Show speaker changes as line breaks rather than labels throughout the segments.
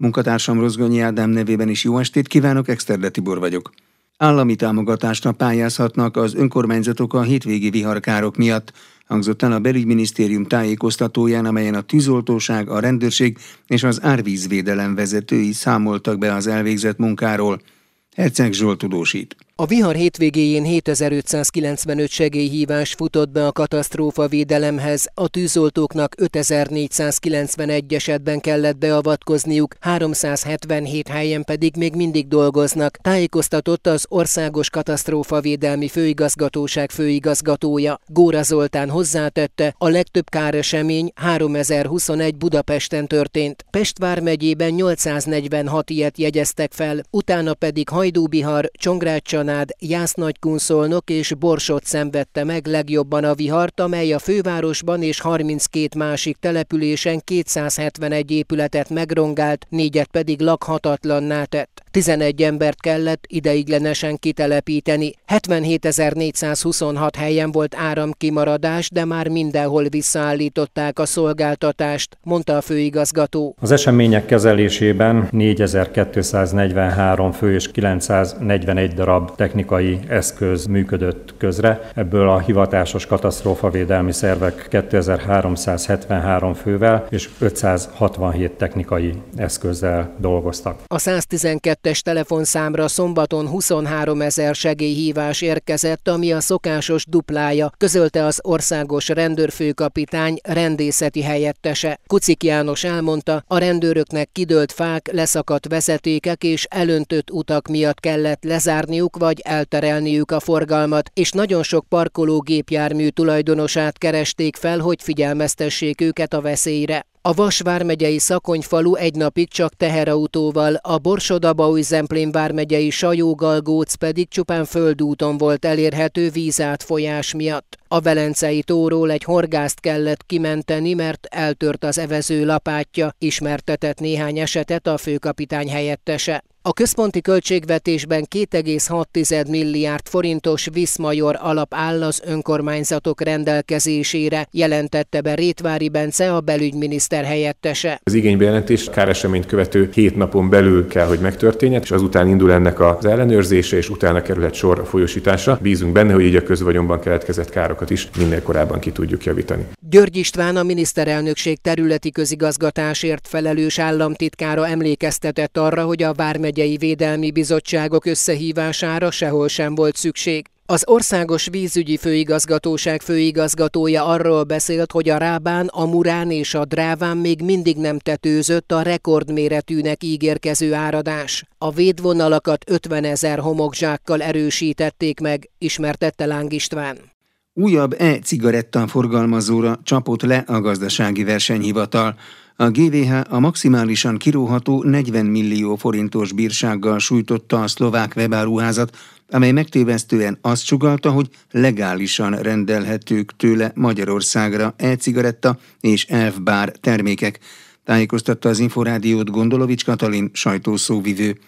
Munkatársam Rozgonyi Ádám nevében is jó estét kívánok, Exterde Tibor vagyok. Állami támogatásra pályázhatnak az önkormányzatok a hétvégi viharkárok miatt, hangzott el a belügyminisztérium tájékoztatóján, amelyen a tűzoltóság, a rendőrség és az árvízvédelem vezetői számoltak be az elvégzett munkáról. Herceg Zsolt tudósít.
A vihar hétvégéjén 7595 segélyhívás futott be a katasztrófa védelemhez, a tűzoltóknak 5491 esetben kellett beavatkozniuk, 377 helyen pedig még mindig dolgoznak, tájékoztatott az Országos Katasztrófa Védelmi Főigazgatóság főigazgatója. Góra Zoltán hozzátette, a legtöbb káresemény 3021 Budapesten történt. Pest vármegyében 846 ilyet jegyeztek fel, utána pedig Hajdúbihar, Csongrácsan, Csanád, Jász-Nagykunszolnok és Borsot szenvedte meg legjobban a vihart, amely a fővárosban és 32 másik településen 271 épületet megrongált, négyet pedig lakhatatlanná tett. 11 embert kellett ideiglenesen kitelepíteni. 77.426 helyen volt áramkimaradás, de már mindenhol visszaállították a szolgáltatást, mondta a főigazgató.
Az események kezelésében 4243 fő és 941 darab technikai eszköz működött közre. Ebből a hivatásos katasztrófavédelmi szervek 2373 fővel és 567 technikai eszközzel dolgoztak.
A 112 es telefonszámra szombaton 23 ezer segélyhívás érkezett, ami a szokásos duplája, közölte az országos rendőrfőkapitány rendészeti helyettese. Kucik János elmondta, a rendőröknek kidőlt fák, leszakadt vezetékek és elöntött utak miatt kellett lezárniuk vagy elterelniük a forgalmat, és nagyon sok parkoló gépjármű tulajdonosát keresték fel, hogy figyelmeztessék őket a veszélyre. A Vas vármegyei Szakonyfalu egy napig csak teherautóval, a Borsodabaúj Zemplén vármegyei Sajó-Galgóc pedig csupán földúton volt elérhető vízátfolyás miatt. A Velencei tóról egy horgászt kellett kimenteni, mert eltört az evező lapátja, ismertetett néhány esetet a főkapitány helyettese. A központi költségvetésben 2,6 milliárd forintos Viszmajor alap áll az önkormányzatok rendelkezésére, jelentette be Rétvári Bence, a belügyminiszter helyettese.
Az igénybejelentés káreseményt követő hét napon belül kell, hogy megtörténjen, és azután indul ennek az ellenőrzése, és utána kerülhet sor a folyosításra. Bízunk benne, hogy így a közvagyonban keletkezett károkat is minél korábban ki tudjuk javítani.
György István a miniszterelnökség területi közigazgatásért felelős államtitkára emlékeztetett arra, hogy a vármegy megyei védelmi bizottságok összehívására sehol sem volt szükség. Az Országos Vízügyi Főigazgatóság főigazgatója arról beszélt, hogy a Rábán, a Murán és a Dráván még mindig nem tetőzött a rekordméretűnek ígérkező áradás. A védvonalakat 50 ezer homokzsákkal erősítették meg, ismertette Láng István.
Újabb e-cigaretta forgalmazóra csapott le a gazdasági versenyhivatal. A GVH a maximálisan kiróható 40 millió forintos bírsággal sújtotta a szlovák webáruházat, amely megtévesztően azt sugalta, hogy legálisan rendelhetők tőle Magyarországra e-cigaretta és elfbár termékek, tájékoztatta az Inforádiót Gondolovics Katalin sajtószóvivő.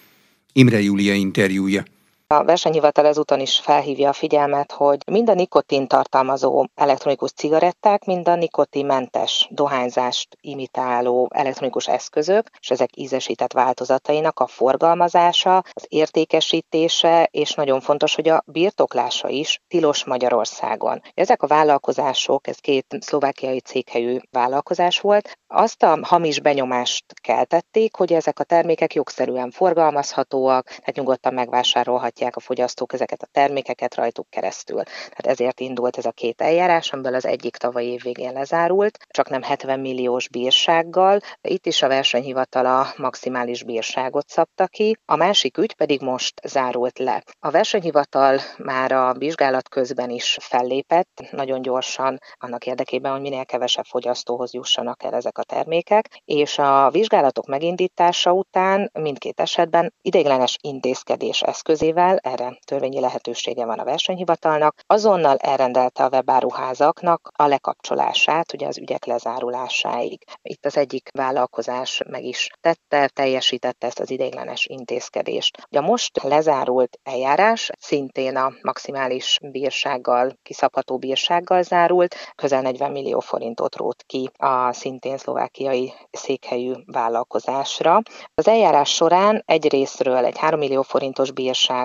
Imre Júlia interjúja.
A versenyhivatal ezúton is felhívja a figyelmet, hogy mind a nikotin tartalmazó elektronikus cigaretták, mind a nikotinmentes dohányzást imitáló elektronikus eszközök, és ezek ízesített változatainak a forgalmazása, az értékesítése, és nagyon fontos, hogy a birtoklása is tilos Magyarországon. Ezek a vállalkozások, ez két szlovákiai céghelyű vállalkozás volt, azt a hamis benyomást keltették, hogy ezek a termékek jogszerűen forgalmazhatóak, tehát nyugodtan megvásárolhatják kaphatják a fogyasztók ezeket a termékeket rajtuk keresztül. Tehát ezért indult ez a két eljárás, amiből az egyik tavaly év végén lezárult, csak nem 70 milliós bírsággal. Itt is a versenyhivatal a maximális bírságot szabta ki, a másik ügy pedig most zárult le. A versenyhivatal már a vizsgálat közben is fellépett, nagyon gyorsan annak érdekében, hogy minél kevesebb fogyasztóhoz jussanak el ezek a termékek, és a vizsgálatok megindítása után mindkét esetben ideiglenes intézkedés eszközével mivel erre törvényi lehetősége van a versenyhivatalnak, azonnal elrendelte a webáruházaknak a lekapcsolását, ugye az ügyek lezárulásáig. Itt az egyik vállalkozás meg is tette, teljesítette ezt az ideiglenes intézkedést. Ugye a most lezárult eljárás szintén a maximális bírsággal, kiszabható bírsággal zárult, közel 40 millió forintot rót ki a szintén szlovákiai székhelyű vállalkozásra. Az eljárás során egy részről egy 3 millió forintos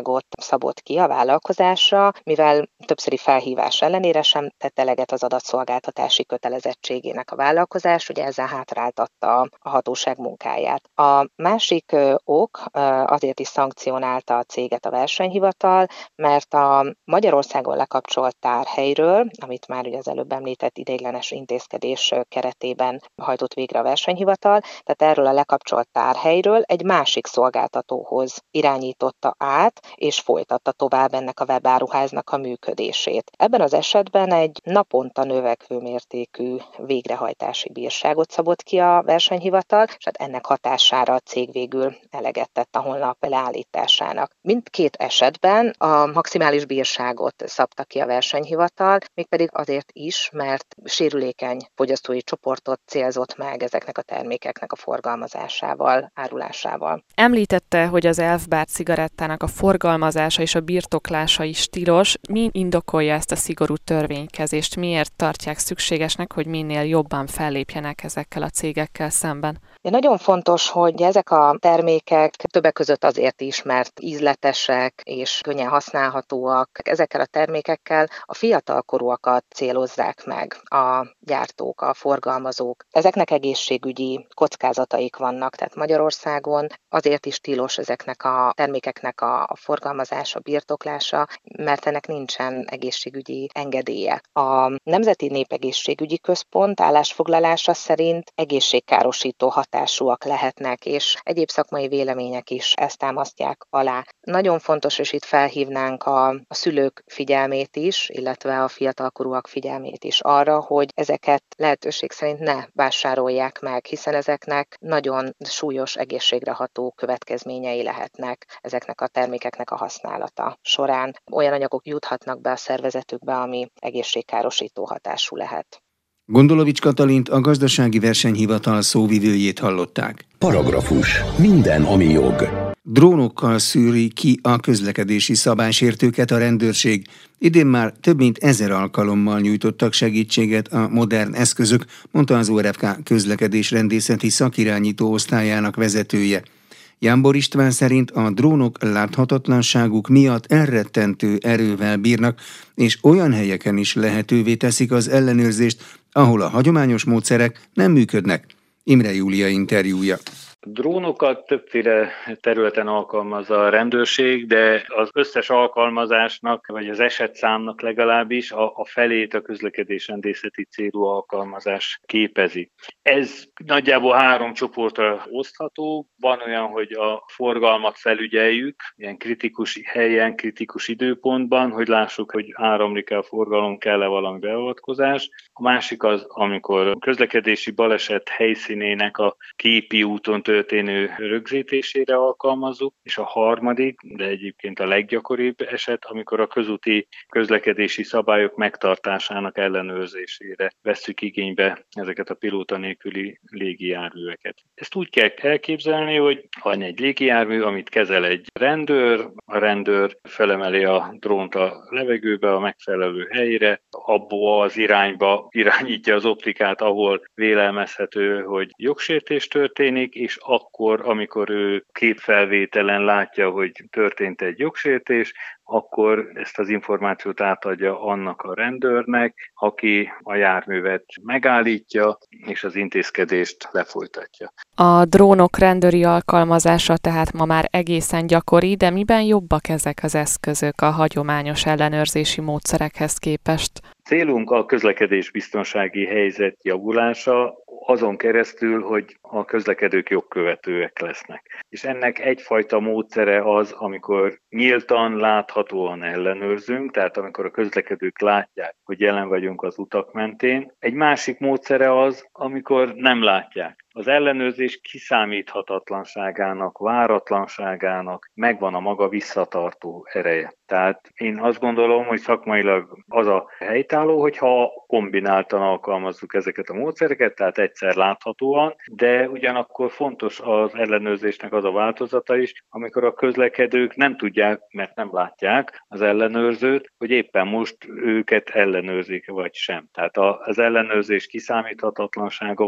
bírságot szabott ki a vállalkozásra, mivel többszöri felhívás ellenére sem tette eleget az adatszolgáltatási kötelezettségének a vállalkozás, ugye ezzel hátráltatta a hatóság munkáját. A másik ok azért is szankcionálta a céget a versenyhivatal, mert a Magyarországon lekapcsolt tárhelyről, amit már ugye az előbb említett ideiglenes intézkedés keretében hajtott végre a versenyhivatal, tehát erről a lekapcsolt tárhelyről egy másik szolgáltatóhoz irányította át, és folytatta tovább ennek a webáruháznak a működését. Ebben az esetben egy naponta növekvő mértékű végrehajtási bírságot szabott ki a versenyhivatal, és hát ennek hatására a cég végül eleget tett a honlap leállításának. Mindkét esetben a maximális bírságot szabta ki a versenyhivatal, mégpedig azért is, mert sérülékeny fogyasztói csoportot célzott meg ezeknek a termékeknek a forgalmazásával, árulásával.
Említette, hogy az elfbár cigarettának a forgalmazása és a birtoklása is tilos. Mi indokolja ezt a szigorú törvénykezést? Miért tartják szükségesnek, hogy minél jobban fellépjenek ezekkel a cégekkel szemben?
Nagyon fontos, hogy ezek a termékek többek között azért is, mert ízletesek és könnyen használhatóak. Ezekkel a termékekkel a fiatalkorúakat célozzák meg a gyártók, a forgalmazók. Ezeknek egészségügyi kockázataik vannak, tehát Magyarországon azért is tilos ezeknek a termékeknek a forgalmazása, birtoklása, mert ennek nincsen egészségügyi engedélye. A Nemzeti Népegészségügyi Központ állásfoglalása szerint egészségkárosító hatásúak lehetnek, és egyéb szakmai vélemények is ezt támasztják alá. Nagyon fontos, és itt felhívnánk a, a szülők figyelmét is, illetve a fiatalkorúak figyelmét is arra, hogy ezeket lehetőség szerint ne vásárolják meg, hiszen ezeknek nagyon súlyos egészségre ható következményei lehetnek ezeknek a termékeknek a használata során. Olyan anyagok juthatnak be a szervezetükbe, ami egészségkárosító hatású lehet.
Gondolovics Katalint a gazdasági versenyhivatal szóvivőjét hallották.
Paragrafus. Minden, ami jog.
Drónokkal szűri ki a közlekedési szabálysértőket a rendőrség. Idén már több mint ezer alkalommal nyújtottak segítséget a modern eszközök, mondta az ORFK közlekedés rendészeti szakirányító osztályának vezetője. Jámbor István szerint a drónok láthatatlanságuk miatt elrettentő erővel bírnak, és olyan helyeken is lehetővé teszik az ellenőrzést, ahol a hagyományos módszerek nem működnek. Imre Júlia interjúja.
Drónokat többféle területen alkalmazza a rendőrség, de az összes alkalmazásnak, vagy az esetszámnak legalábbis a, a felét a közlekedés rendészeti célú alkalmazás képezi. Ez nagyjából három csoportra osztható. Van olyan, hogy a forgalmat felügyeljük, ilyen kritikus helyen, kritikus időpontban, hogy lássuk, hogy áramlik-e a forgalom, kell-e valami beavatkozás. A másik az, amikor a közlekedési baleset helyszínének a képi úton történő rögzítésére alkalmazzuk, és a harmadik, de egyébként a leggyakoribb eset, amikor a közúti közlekedési szabályok megtartásának ellenőrzésére vesszük igénybe ezeket a pilóta nélküli légijárműveket. Ezt úgy kell elképzelni, hogy van egy légijármű, amit kezel egy rendőr, a rendőr felemeli a drónt a levegőbe a megfelelő helyre, abból az irányba irányítja az optikát, ahol vélelmezhető, hogy jogsértés történik, és akkor, amikor ő képfelvételen látja, hogy történt egy jogsértés, akkor ezt az információt átadja annak a rendőrnek, aki a járművet megállítja, és az intézkedést lefolytatja.
A drónok rendőri alkalmazása tehát ma már egészen gyakori, de miben jobbak ezek az eszközök a hagyományos ellenőrzési módszerekhez képest?
Célunk a közlekedés biztonsági helyzet javulása, azon keresztül, hogy a közlekedők jogkövetőek lesznek. És ennek egyfajta módszere az, amikor nyíltan, láthatóan ellenőrzünk, tehát amikor a közlekedők látják, hogy jelen vagyunk az utak mentén. Egy másik módszere az, amikor nem látják az ellenőrzés kiszámíthatatlanságának, váratlanságának megvan a maga visszatartó ereje. Tehát én azt gondolom, hogy szakmailag az a helytálló, hogyha kombináltan alkalmazzuk ezeket a módszereket, tehát egyszer láthatóan, de ugyanakkor fontos az ellenőrzésnek az a változata is, amikor a közlekedők nem tudják, mert nem látják az ellenőrzőt, hogy éppen most őket ellenőrzik vagy sem. Tehát az ellenőrzés kiszámíthatatlansága,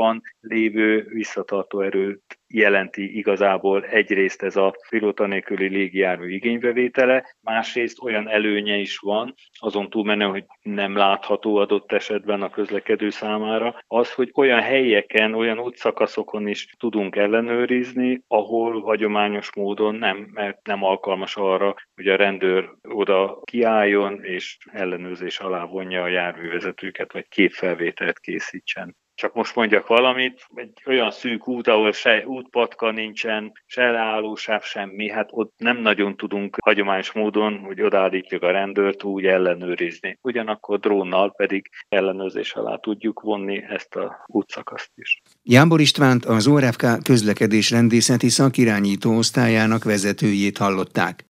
váratlanságában lévő visszatartó erőt jelenti igazából egyrészt ez a pilóta nélküli légijármű igénybevétele, másrészt olyan előnye is van, azon túlmenő, hogy nem látható adott esetben a közlekedő számára, az, hogy olyan helyeken, olyan útszakaszokon is tudunk ellenőrizni, ahol hagyományos módon nem, mert nem alkalmas arra, hogy a rendőr oda kiálljon és ellenőrzés alá vonja a járművezetőket, vagy képfelvételt készítsen csak most mondjak valamit, egy olyan szűk út, ahol se útpatka nincsen, se leállósáv, semmi, hát ott nem nagyon tudunk hagyományos módon, hogy odaállítjuk a rendőrt úgy ellenőrizni. Ugyanakkor drónnal pedig ellenőrzés alá tudjuk vonni ezt a útszakaszt is.
Jámbor Istvánt az ORFK közlekedés rendészeti szakirányító osztályának vezetőjét hallották.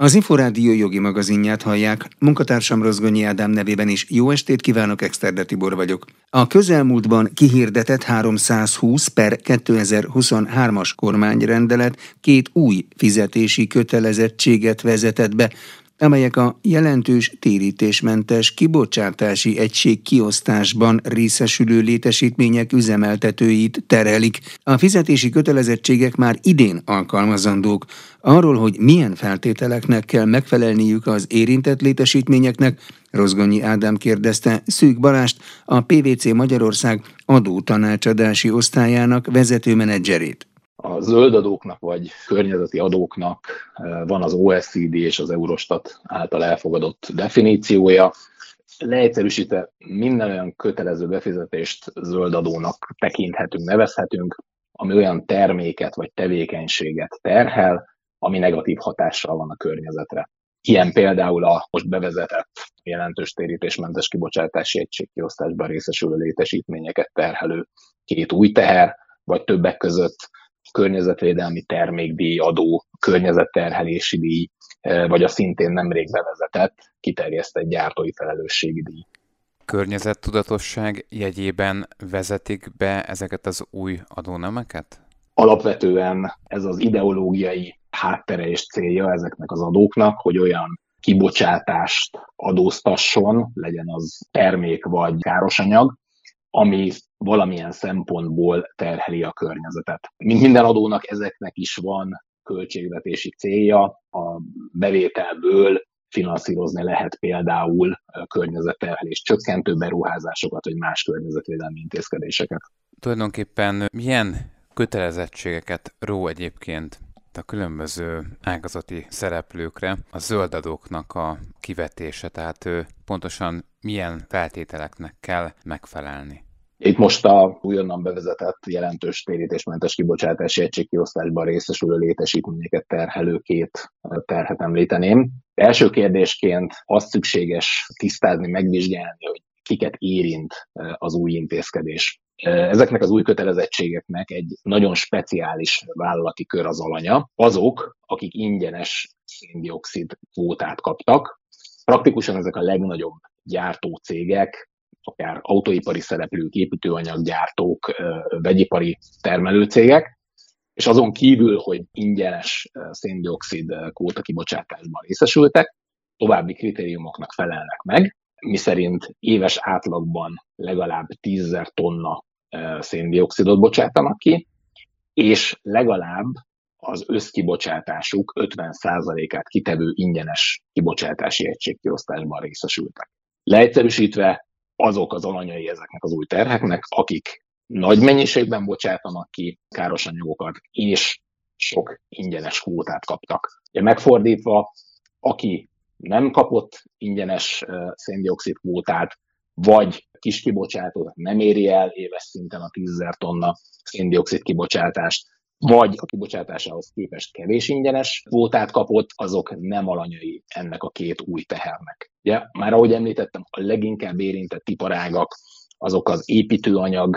Az Inforádió jogi magazinját hallják, munkatársam Rozgonyi Ádám nevében is. Jó estét kívánok, Exterde Tibor vagyok. A közelmúltban kihirdetett 320 per 2023-as kormányrendelet két új fizetési kötelezettséget vezetett be, amelyek a jelentős térítésmentes kibocsátási egység kiosztásban részesülő létesítmények üzemeltetőit terelik. A fizetési kötelezettségek már idén alkalmazandók. Arról, hogy milyen feltételeknek kell megfelelniük az érintett létesítményeknek, Rozgonyi Ádám kérdezte Szűk Balást, a PVC Magyarország adótanácsadási osztályának vezető menedzserét.
A zöld adóknak vagy környezeti adóknak eh, van az OECD és az Eurostat által elfogadott definíciója. Leegyszerűsítve minden olyan kötelező befizetést zöld adónak tekinthetünk, nevezhetünk, ami olyan terméket vagy tevékenységet terhel, ami negatív hatással van a környezetre. Ilyen például a most bevezetett jelentős térítésmentes kibocsátási egységkiosztásban részesülő létesítményeket terhelő két új teher, vagy többek között környezetvédelmi termékdíj, adó, környezetterhelési díj, e, vagy a szintén nemrég bevezetett, kiterjesztett gyártói felelősségi díj.
Környezettudatosság jegyében vezetik be ezeket az új adónemeket?
Alapvetően ez az ideológiai háttere és célja ezeknek az adóknak, hogy olyan kibocsátást adóztasson, legyen az termék vagy károsanyag, ami valamilyen szempontból terheli a környezetet. Mint minden adónak ezeknek is van költségvetési célja, a bevételből finanszírozni lehet például környezetterhelés csökkentő beruházásokat, vagy más környezetvédelmi intézkedéseket.
Tulajdonképpen milyen kötelezettségeket ró egyébként a különböző ágazati szereplőkre a zöldadóknak a kivetése, tehát pontosan milyen feltételeknek kell megfelelni.
Itt most a újonnan bevezetett jelentős térítésmentes kibocsátási egységkiosztásban részesülő létesítményeket terhelő két terhet említeném. Első kérdésként azt szükséges tisztázni, megvizsgálni, hogy kiket érint az új intézkedés. Ezeknek az új kötelezettségeknek egy nagyon speciális vállalati kör az alanya. Azok, akik ingyenes széndiokszid kvótát kaptak, praktikusan ezek a legnagyobb gyártócégek, akár autóipari szereplők, építőanyaggyártók, vegyipari termelőcégek, és azon kívül, hogy ingyenes széndiokszid kvóta kibocsátásban részesültek, további kritériumoknak felelnek meg, miszerint éves átlagban legalább 10 tonna széndiokszidot bocsátanak ki, és legalább az összkibocsátásuk 50%-át kitevő ingyenes kibocsátási egységkiosztásban részesültek. Leegyszerűsítve azok az alanyai ezeknek az új terheknek, akik nagy mennyiségben bocsátanak ki káros anyagokat, és sok ingyenes kvótát kaptak. Ugye megfordítva, aki nem kapott ingyenes széndiokszid kvótát, vagy kis kibocsátót nem éri el éves szinten a 10 tonna széndiokszid kibocsátást, vagy a kibocsátásához képest kevés ingyenes kvótát kapott, azok nem alanyai ennek a két új tehernek. Ugye, már ahogy említettem, a leginkább érintett iparágak azok az építőanyag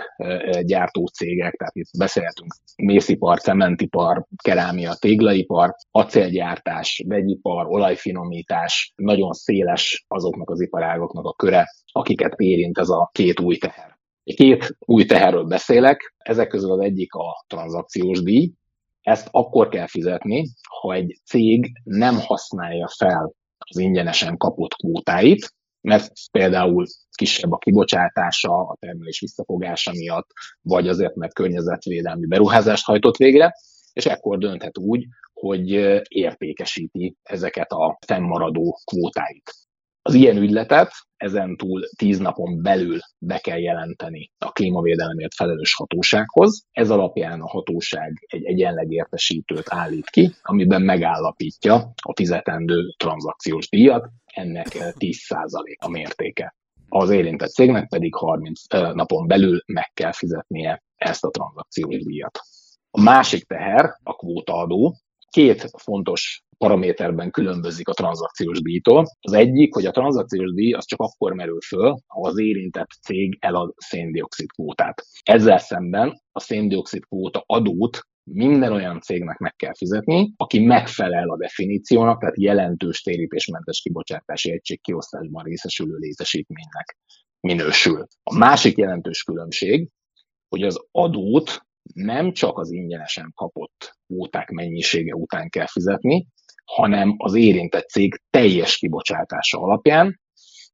gyártó cégek, tehát itt beszélhetünk mészipar, cementipar, kerámia, téglaipar, acélgyártás, vegyipar, olajfinomítás, nagyon széles azoknak az iparágoknak a köre, akiket érint ez a két új teher. Két új teherről beszélek, ezek közül az egyik a tranzakciós díj, ezt akkor kell fizetni, ha egy cég nem használja fel az ingyenesen kapott kvótáit, mert például kisebb a kibocsátása, a termelés visszafogása miatt, vagy azért, mert környezetvédelmi beruházást hajtott végre, és ekkor dönthet úgy, hogy értékesíti ezeket a fennmaradó kvótáit. Az ilyen ügyletet ezen túl tíz napon belül be kell jelenteni a klímavédelemért felelős hatósághoz. Ez alapján a hatóság egy egyenleg értesítőt állít ki, amiben megállapítja a fizetendő tranzakciós díjat, ennek 10% a mértéke. Az érintett cégnek pedig 30 napon belül meg kell fizetnie ezt a tranzakciós díjat. A másik teher a kvótaadó. Két fontos paraméterben különbözik a tranzakciós díjtól. Az egyik, hogy a tranzakciós díj az csak akkor merül föl, ha az érintett cég elad széndiokszid kvótát. Ezzel szemben a széndiokszid kvóta adót minden olyan cégnek meg kell fizetni, aki megfelel a definíciónak, tehát jelentős térítésmentes kibocsátási egység kiosztásban részesülő létesítménynek minősül. A másik jelentős különbség, hogy az adót nem csak az ingyenesen kapott kvóták mennyisége után kell fizetni, hanem az érintett cég teljes kibocsátása alapján,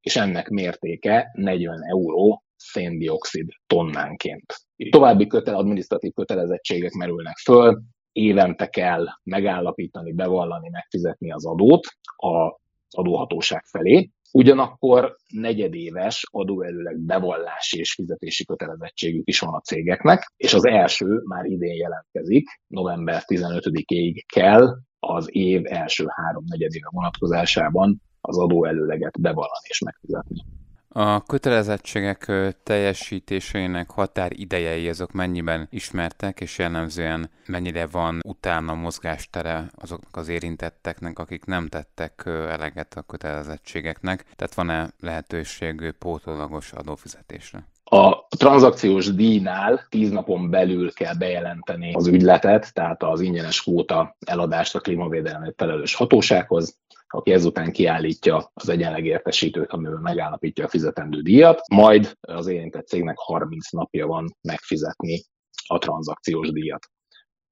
és ennek mértéke 40 euró széndiokszid tonnánként. További kötele, adminisztratív kötelezettségek merülnek föl, évente kell megállapítani, bevallani, megfizetni az adót az adóhatóság felé. Ugyanakkor negyedéves adóelőleg bevallási és fizetési kötelezettségük is van a cégeknek, és az első már idén jelentkezik, november 15-ig kell az év első három negyedéve vonatkozásában az adóelőleget bevallani és megfizetni.
A kötelezettségek teljesítéseinek határidejei azok mennyiben ismertek, és jellemzően mennyire van utána mozgástere azoknak az érintetteknek, akik nem tettek eleget a kötelezettségeknek, tehát van-e lehetőség pótolagos adófizetésre?
A tranzakciós díjnál tíz napon belül kell bejelenteni az ügyletet, tehát az ingyenes kvóta eladást a klímavédelmi felelős hatósághoz, aki ezután kiállítja az egyenleg értesítőt, amivel megállapítja a fizetendő díjat, majd az érintett cégnek 30 napja van megfizetni a tranzakciós díjat.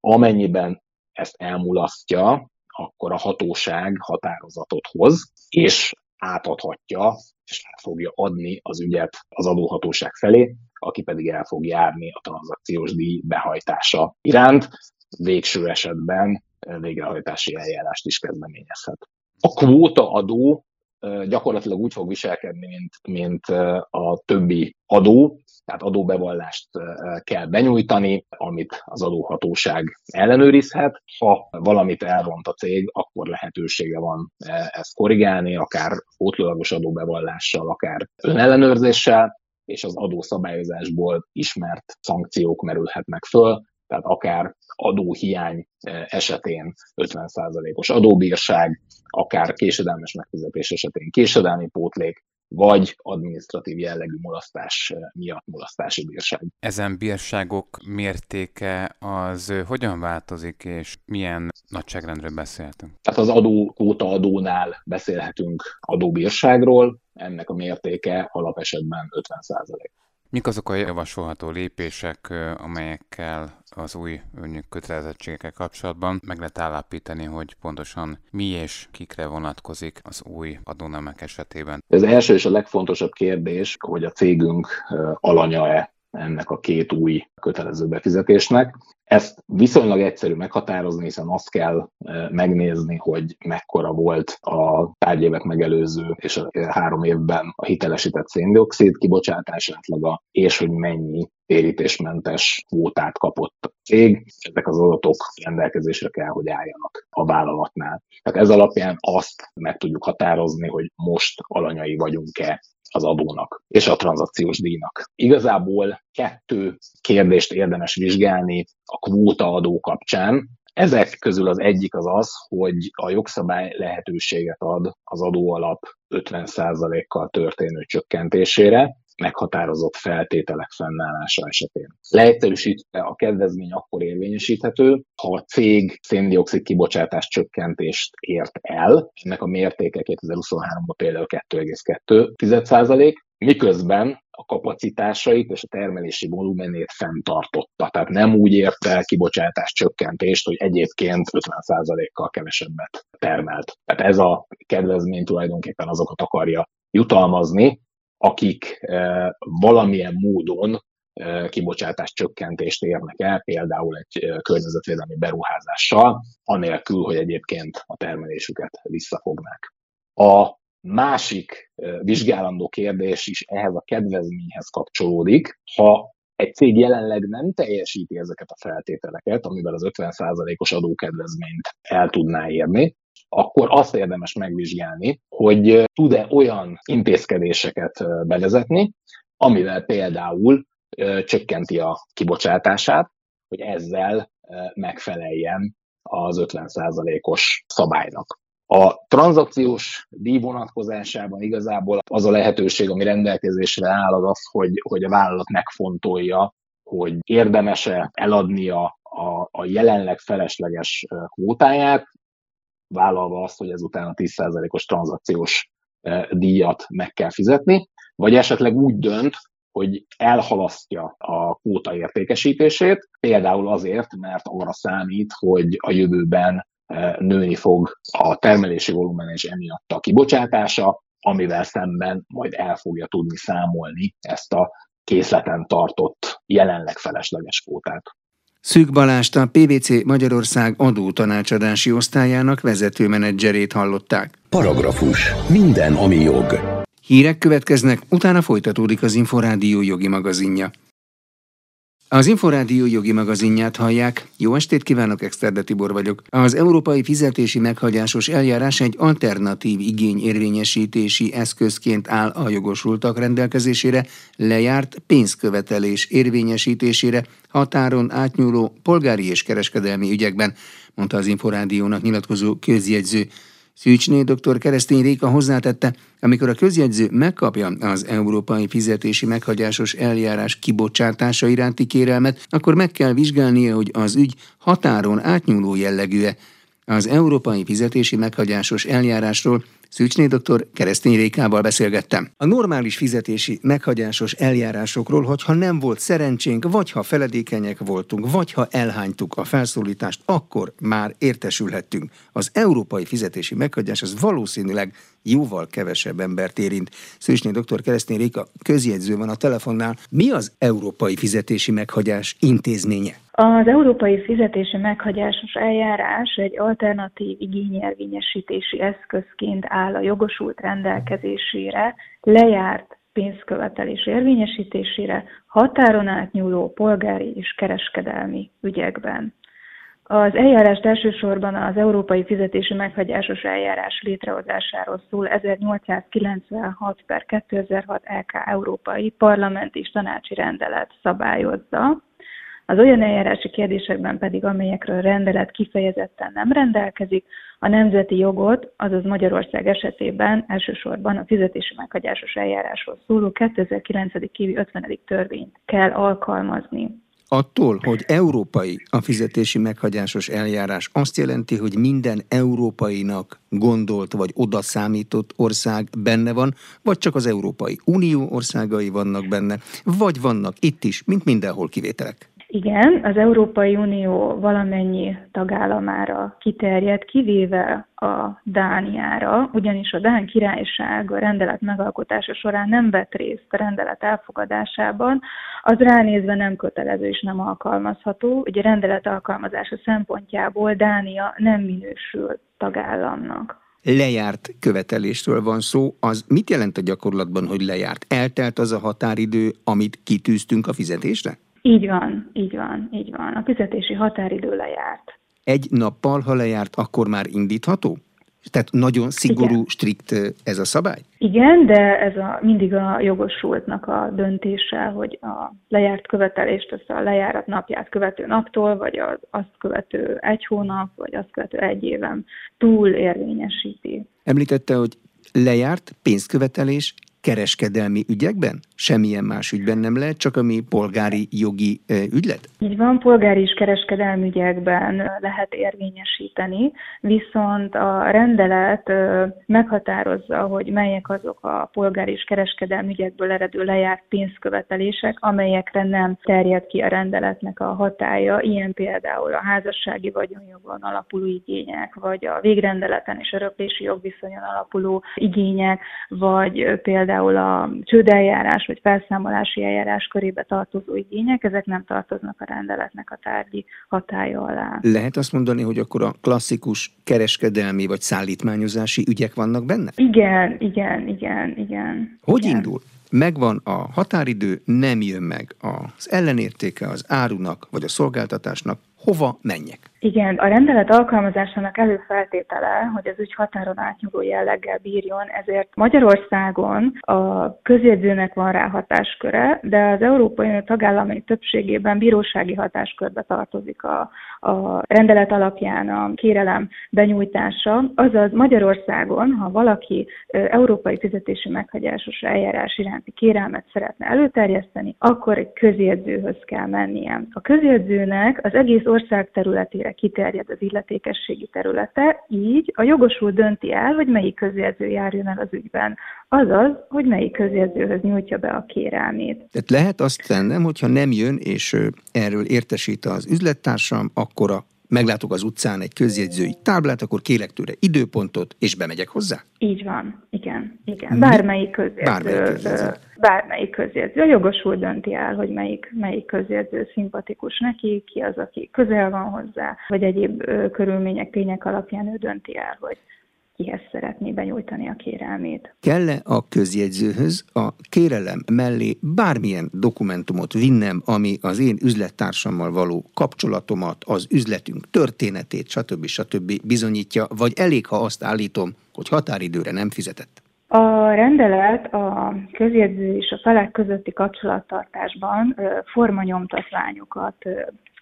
Amennyiben ezt elmulasztja, akkor a hatóság határozatot hoz, és átadhatja, és át fogja adni az ügyet az adóhatóság felé, aki pedig el fog járni a tranzakciós díj behajtása iránt, végső esetben végrehajtási eljárást is kezdeményezhet. A kvóta adó gyakorlatilag úgy fog viselkedni, mint, mint a többi adó, tehát adóbevallást kell benyújtani, amit az adóhatóság ellenőrizhet. Ha valamit elront a cég, akkor lehetősége van ezt korrigálni, akár pótlólagos adóbevallással, akár önellenőrzéssel, és az adószabályozásból ismert szankciók merülhetnek föl, tehát akár adóhiány esetén 50%-os adóbírság, akár késedelmes megfizetés esetén késedelmi pótlék, vagy administratív jellegű mulasztás miatt mulasztási bírság.
Ezen bírságok mértéke az hogyan változik, és milyen nagyságrendről beszélhetünk?
Tehát az adó, kóta adónál beszélhetünk adóbírságról, ennek a mértéke alapesetben 50
Mik azok a javasolható lépések, amelyekkel az új önnyük kötelezettségekkel kapcsolatban meg lehet állapítani, hogy pontosan mi és kikre vonatkozik az új adónemek esetében?
Ez első és a legfontosabb kérdés, hogy a cégünk alanya-e ennek a két új kötelező befizetésnek. Ezt viszonylag egyszerű meghatározni, hiszen azt kell e, megnézni, hogy mekkora volt a tárgyévek megelőző és a három évben a hitelesített széndiokszid kibocsátás átlaga, és hogy mennyi térítésmentes kvótát kapott a cég. Ezek az adatok rendelkezésre kell, hogy álljanak a vállalatnál. Tehát ez alapján azt meg tudjuk határozni, hogy most alanyai vagyunk-e az adónak és a tranzakciós díjnak. Igazából kettő kérdést érdemes vizsgálni a kvóta adó kapcsán. Ezek közül az egyik az az, hogy a jogszabály lehetőséget ad az adóalap 50%-kal történő csökkentésére, meghatározott feltételek fennállása esetén. Leegyszerűsítve a kedvezmény akkor érvényesíthető, ha a cég széndiokszid kibocsátás csökkentést ért el, ennek a mértéke 2023-ban például 2,2% miközben a kapacitásait és a termelési volumenét fenntartotta. Tehát nem úgy ért el kibocsátás csökkentést, hogy egyébként 50%-kal kevesebbet termelt. Tehát ez a kedvezmény tulajdonképpen azokat akarja jutalmazni, akik eh, valamilyen módon eh, kibocsátás csökkentést érnek el, például egy eh, környezetvédelmi beruházással, anélkül, hogy egyébként a termelésüket visszafognák. A másik vizsgálandó kérdés is ehhez a kedvezményhez kapcsolódik. Ha egy cég jelenleg nem teljesíti ezeket a feltételeket, amivel az 50%-os adókedvezményt el tudná érni, akkor azt érdemes megvizsgálni, hogy tud-e olyan intézkedéseket bevezetni, amivel például csökkenti a kibocsátását, hogy ezzel megfeleljen az 50%-os szabálynak. A tranzakciós díj vonatkozásában igazából az a lehetőség, ami rendelkezésre áll, az az, hogy, hogy a vállalat megfontolja, hogy érdemese eladnia a, a jelenleg felesleges kvótáját, vállalva azt, hogy ezután a 10%-os tranzakciós díjat meg kell fizetni, vagy esetleg úgy dönt, hogy elhalasztja a kvóta értékesítését, például azért, mert arra számít, hogy a jövőben nőni fog a termelési volumen és emiatt a kibocsátása, amivel szemben majd el fogja tudni számolni ezt a készleten tartott jelenleg felesleges kvótát.
Szűk Balást a PVC Magyarország adótanácsadási osztályának vezető menedzserét hallották.
Paragrafus. Minden, ami jog.
Hírek következnek, utána folytatódik az Inforádió jogi magazinja. Az Inforádió jogi magazinját hallják. Jó estét kívánok, Exterde Tibor vagyok. Az európai fizetési meghagyásos eljárás egy alternatív igényérvényesítési eszközként áll a jogosultak rendelkezésére, lejárt pénzkövetelés érvényesítésére határon átnyúló polgári és kereskedelmi ügyekben, mondta az Inforádiónak nyilatkozó közjegyző. Szűcsné dr. Keresztény Réka hozzátette, amikor a közjegyző megkapja az európai fizetési meghagyásos eljárás kibocsátása iránti kérelmet, akkor meg kell vizsgálnia, hogy az ügy határon átnyúló jellegű-e. Az európai fizetési meghagyásos eljárásról Szűcsné dr. Keresztény Rékával beszélgettem. A normális fizetési meghagyásos eljárásokról, hogyha nem volt szerencsénk, vagy ha feledékenyek voltunk, vagy ha elhánytuk a felszólítást, akkor már értesülhettünk. Az európai fizetési meghagyás az valószínűleg jóval kevesebb embert érint. Szűcsné dr. Keresztény Réka közjegyző van a telefonnál. Mi az európai fizetési meghagyás intézménye?
Az európai fizetési meghagyásos eljárás egy alternatív igényelvényesítési eszközként áll a jogosult rendelkezésére, lejárt pénzkövetelés érvényesítésére, határon átnyúló polgári és kereskedelmi ügyekben. Az eljárást elsősorban az Európai Fizetési Meghagyásos Eljárás létrehozásáról szól 1896 per 2006 LK Európai Parlament és Tanácsi Rendelet szabályozza. Az olyan eljárási kérdésekben pedig, amelyekről rendelet kifejezetten nem rendelkezik, a nemzeti jogot, azaz Magyarország esetében elsősorban a fizetési meghagyásos eljárásról szóló 2009. évi 50. törvényt kell alkalmazni.
Attól, hogy európai a fizetési meghagyásos eljárás azt jelenti, hogy minden európainak gondolt vagy oda számított ország benne van, vagy csak az Európai Unió országai vannak benne, vagy vannak itt is, mint mindenhol kivételek.
Igen, az Európai Unió valamennyi tagállamára kiterjed, kivéve a Dániára, ugyanis a Dán királyság a rendelet megalkotása során nem vett részt a rendelet elfogadásában, az ránézve nem kötelező és nem alkalmazható. Ugye rendelet alkalmazása szempontjából Dánia nem minősül tagállamnak
lejárt követelésről van szó, az mit jelent a gyakorlatban, hogy lejárt? Eltelt az a határidő, amit kitűztünk a fizetésre?
Így van, így van, így van. A fizetési határidő lejárt.
Egy nappal, ha lejárt, akkor már indítható? Tehát nagyon szigorú, Igen. strikt ez a szabály?
Igen, de ez a, mindig a jogosultnak a döntése, hogy a lejárt követelést azt a lejárat napját követő naptól, vagy az azt követő egy hónap, vagy azt követő egy éven túl érvényesíti.
Említette, hogy lejárt pénzkövetelés kereskedelmi ügyekben? Semmilyen más ügyben nem lehet, csak ami polgári jogi ügylet?
Így van, polgári és kereskedelmi ügyekben lehet érvényesíteni, viszont a rendelet meghatározza, hogy melyek azok a polgári és kereskedelmi ügyekből eredő lejárt pénzkövetelések, amelyekre nem terjed ki a rendeletnek a hatája, ilyen például a házassági vagyonjogon alapuló igények, vagy a végrendeleten és öröklési jogviszonyon alapuló igények, vagy például a csődeljárás vagy felszámolási eljárás körébe tartozó igények, ezek nem tartoznak a rendeletnek a tárgyi hatája alá.
Lehet azt mondani, hogy akkor a klasszikus kereskedelmi vagy szállítmányozási ügyek vannak benne?
Igen, igen, igen, igen.
Hogy
igen.
indul? Megvan a határidő, nem jön meg az ellenértéke az árunak vagy a szolgáltatásnak, hova menjek?
Igen, a rendelet alkalmazásának előfeltétele, hogy az ügy határon átnyúló jelleggel bírjon, ezért Magyarországon a közjegyzőnek van rá hatásköre, de az Európai Unió tagállamai többségében bírósági hatáskörbe tartozik a, a rendelet alapján a kérelem benyújtása. Azaz Magyarországon, ha valaki európai fizetési meghagyásos eljárás iránti kérelmet szeretne előterjeszteni, akkor egy közjegyzőhöz kell mennie. A közjegyzőnek az egész ország területére kiterjed az illetékességi területe, így a jogosult dönti el, hogy melyik közjegyző járjon el az ügyben. Azaz, hogy melyik közjegyzőhöz nyújtja be a kérelmét.
Tehát lehet azt tennem, hogyha nem jön, és erről értesít az üzlettársam, akkor a meglátok az utcán egy közjegyzői táblát, akkor kérek tőle időpontot, és bemegyek hozzá?
Így van, igen. igen. Bármelyik közjegyző. Bármelyik közjegyző. Bármelyik közjegyző. A jogosul dönti el, hogy melyik, melyik közjegyző szimpatikus neki, ki az, aki közel van hozzá, vagy egyéb ö, körülmények, tények alapján ő dönti el, hogy kihez szeretné benyújtani a kérelmét.
Kell-e a közjegyzőhöz a kérelem mellé bármilyen dokumentumot vinnem, ami az én üzlettársammal való kapcsolatomat, az üzletünk történetét, stb. stb. bizonyítja, vagy elég, ha azt állítom, hogy határidőre nem fizetett?
A rendelet a közjegyző és a felek közötti kapcsolattartásban formanyomtatványokat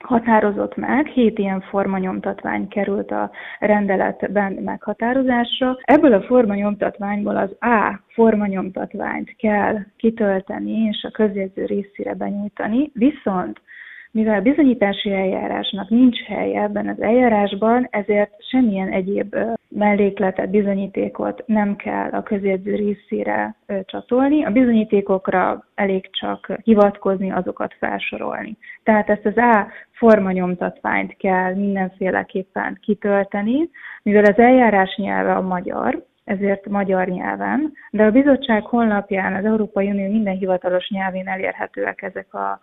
határozott meg, hét ilyen formanyomtatvány került a rendeletben meghatározásra. Ebből a formanyomtatványból az A formanyomtatványt kell kitölteni és a közjegyző részére benyújtani, viszont mivel bizonyítási eljárásnak nincs helye ebben az eljárásban, ezért semmilyen egyéb mellékletet, bizonyítékot nem kell a közjegyző részére csatolni. A bizonyítékokra elég csak hivatkozni, azokat felsorolni. Tehát ezt az A formanyomtatványt kell mindenféleképpen kitölteni, mivel az eljárás nyelve a magyar, ezért magyar nyelven, de a bizottság honlapján az Európai Unió minden hivatalos nyelvén elérhetőek ezek a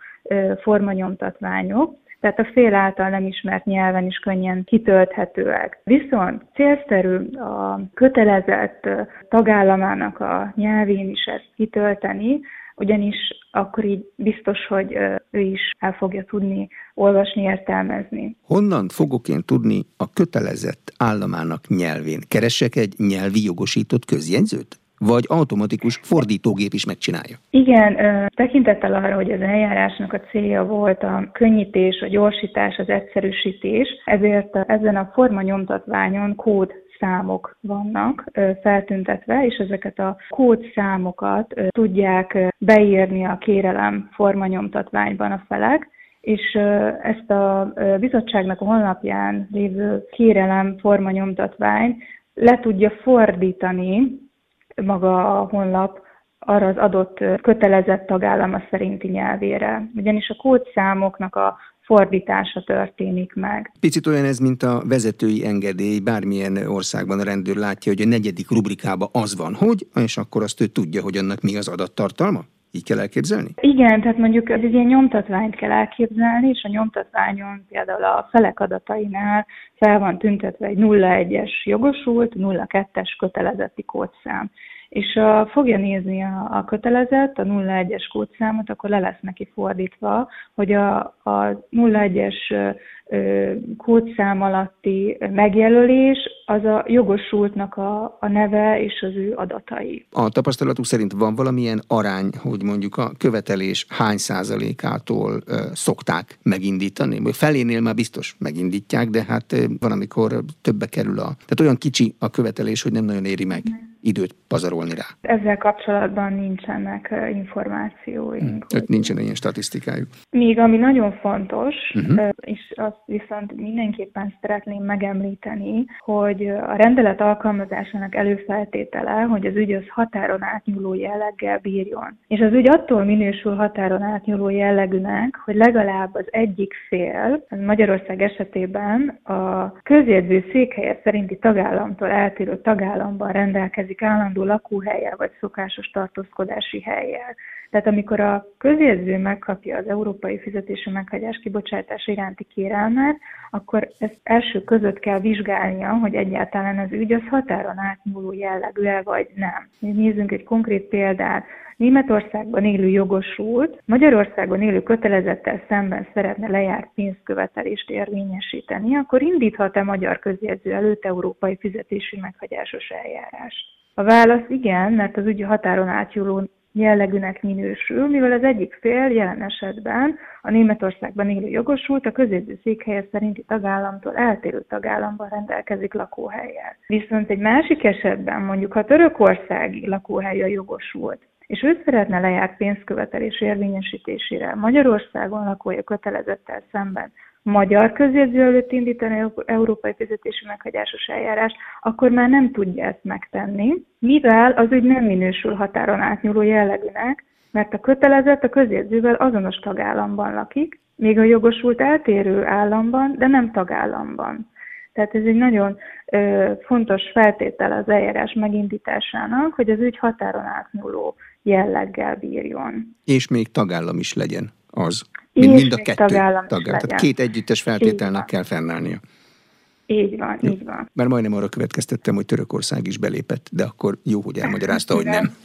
formanyomtatványok, tehát a fél által nem ismert nyelven is könnyen kitölthetőek. Viszont célszerű a kötelezett tagállamának a nyelvén is ezt kitölteni, ugyanis akkor így biztos, hogy ő is el fogja tudni olvasni, értelmezni.
Honnan fogok én tudni a kötelezett államának nyelvén? Keresek egy nyelvi jogosított közjegyzőt? vagy automatikus fordítógép is megcsinálja?
Igen, tekintettel arra, hogy az eljárásnak a célja volt a könnyítés, a gyorsítás, az egyszerűsítés, ezért ezen a formanyomtatványon kód számok vannak feltüntetve, és ezeket a kódszámokat tudják beírni a kérelem formanyomtatványban a felek, és ezt a bizottságnak a honlapján lévő kérelem formanyomtatvány le tudja fordítani maga a honlap arra az adott kötelezett tagállama szerinti nyelvére. Ugyanis a kódszámoknak a fordítása történik meg.
Picit olyan ez, mint a vezetői engedély. Bármilyen országban a rendőr látja, hogy a negyedik rubrikába az van, hogy, és akkor azt ő tudja, hogy annak mi az adattartalma? Így kell elképzelni?
Igen, tehát mondjuk ez egy ilyen nyomtatványt kell elképzelni, és a nyomtatványon például a felek adatainál fel van tüntetve egy 01-es jogosult, 02-es kötelezetti kódszám és a, fogja nézni a, a kötelezett, a 01-es kódszámot, akkor le lesz neki fordítva, hogy a, a 01-es kódszám alatti megjelölés az a jogosultnak a, a neve és az ő adatai.
A tapasztalatuk szerint van valamilyen arány, hogy mondjuk a követelés hány százalékától ö, szokták megindítani? Vagy felénél már biztos megindítják, de hát ö, van, amikor többe kerül a... Tehát olyan kicsi a követelés, hogy nem nagyon éri meg. Időt pazarolni rá.
Ezzel kapcsolatban nincsenek információink. Hmm,
tehát nincsen ilyen statisztikájuk.
Még ami nagyon fontos, uh-huh. és azt viszont mindenképpen szeretném megemlíteni, hogy a rendelet alkalmazásának előfeltétele, hogy az ügy az határon átnyúló jelleggel bírjon. És az ügy attól minősül határon átnyúló jellegűnek, hogy legalább az egyik fél, az Magyarország esetében a közjegyző székhelye szerinti tagállamtól eltérő tagállamban rendelkezik állandó lakóhelye vagy szokásos tartózkodási helyjel. Tehát amikor a közjegyző megkapja az európai fizetési meghagyás kibocsátás iránti kérelmet, akkor ezt első között kell vizsgálnia, hogy egyáltalán az ügy az határon átnyúló jellegű-e vagy nem. Nézzünk egy konkrét példát. Németországban élő jogosult, Magyarországon élő kötelezettel szemben szeretne lejárt pénzkövetelést érvényesíteni, akkor indíthat-e magyar közjegyző előtt európai fizetési meghagyásos eljárást? A válasz igen, mert az ügy határon átnyúló jellegűnek minősül, mivel az egyik fél jelen esetben a Németországban élő jogosult a közjegyző székhelye szerinti tagállamtól eltérő tagállamban rendelkezik lakóhelyel. Viszont egy másik esetben, mondjuk ha törökországi lakóhelye jogosult, és ő szeretne lejárt pénzkövetelés érvényesítésére Magyarországon lakója kötelezettel szemben magyar közjegyző előtt indítani európai fizetési meghagyásos eljárást, akkor már nem tudja ezt megtenni, mivel az ügy nem minősül határon átnyúló jellegűnek, mert a kötelezett a közjegyzővel azonos tagállamban lakik, még a jogosult eltérő államban, de nem tagállamban. Tehát ez egy nagyon ö, fontos feltétel az eljárás megindításának, hogy az ügy határon átnyúló jelleggel bírjon.
És még tagállam is legyen az. Mind, mind a kettő tagállam. tagállam. Tehát két együttes feltételnek kell fennállnia.
Így van, jó. így van.
Mert majdnem arra következtettem, hogy Törökország is belépett, de akkor jó, hogy elmagyarázta, hogy nem.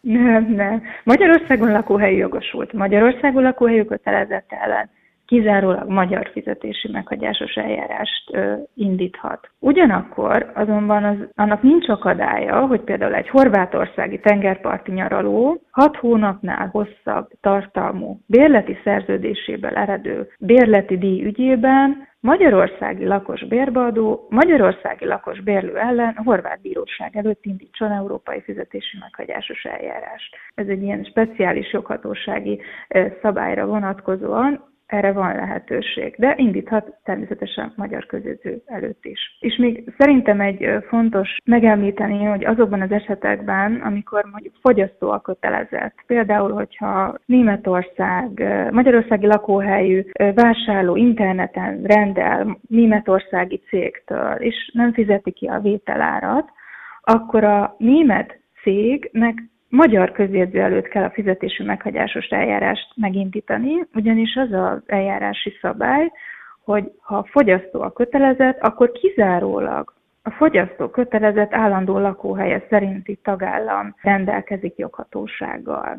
Nem, nem. Magyarországon lakóhelyi jogosult. Magyarországon lakóhelyű kötelezett ellen kizárólag magyar fizetési meghagyásos eljárást ö, indíthat. Ugyanakkor azonban az, annak nincs akadálya, hogy például egy horvátországi tengerparti nyaraló hat hónapnál hosszabb tartalmú bérleti szerződéséből eredő bérleti díj ügyében Magyarországi lakos bérbeadó Magyarországi lakos bérlő ellen a horvát bíróság előtt indítson európai fizetési meghagyásos eljárást. Ez egy ilyen speciális joghatósági szabályra vonatkozóan erre van lehetőség, de indíthat természetesen magyar közjegyző előtt is. És még szerintem egy fontos megemlíteni, hogy azokban az esetekben, amikor mondjuk fogyasztó a kötelezett, például, hogyha Németország, magyarországi lakóhelyű vásárló interneten rendel németországi cégtől, és nem fizeti ki a vételárat, akkor a német cégnek magyar közjegyző előtt kell a fizetési meghagyásos eljárást megindítani, ugyanis az az eljárási szabály, hogy ha a fogyasztó a kötelezett, akkor kizárólag a fogyasztó kötelezett állandó lakóhelye szerinti tagállam rendelkezik joghatósággal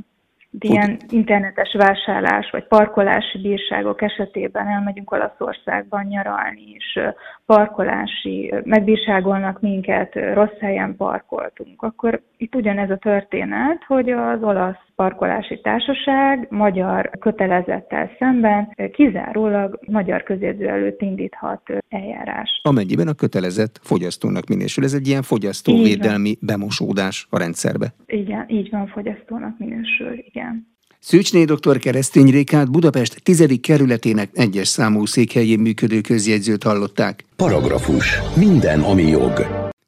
ilyen internetes vásárlás vagy parkolási bírságok esetében elmegyünk Olaszországban nyaralni, és parkolási, megbírságolnak minket, rossz helyen parkoltunk, akkor itt ugyanez a történet, hogy az olasz parkolási társaság magyar kötelezettel szemben kizárólag magyar közjegyző előtt indíthat eljárás.
Amennyiben a kötelezett fogyasztónak minősül. Ez egy ilyen fogyasztóvédelmi bemosódás a rendszerbe.
Igen, így van, fogyasztónak minősül, igen.
Szűcsné dr. Keresztény Rékát Budapest 10. kerületének egyes számú székhelyén működő közjegyzőt hallották.
Paragrafus. Minden, ami jog.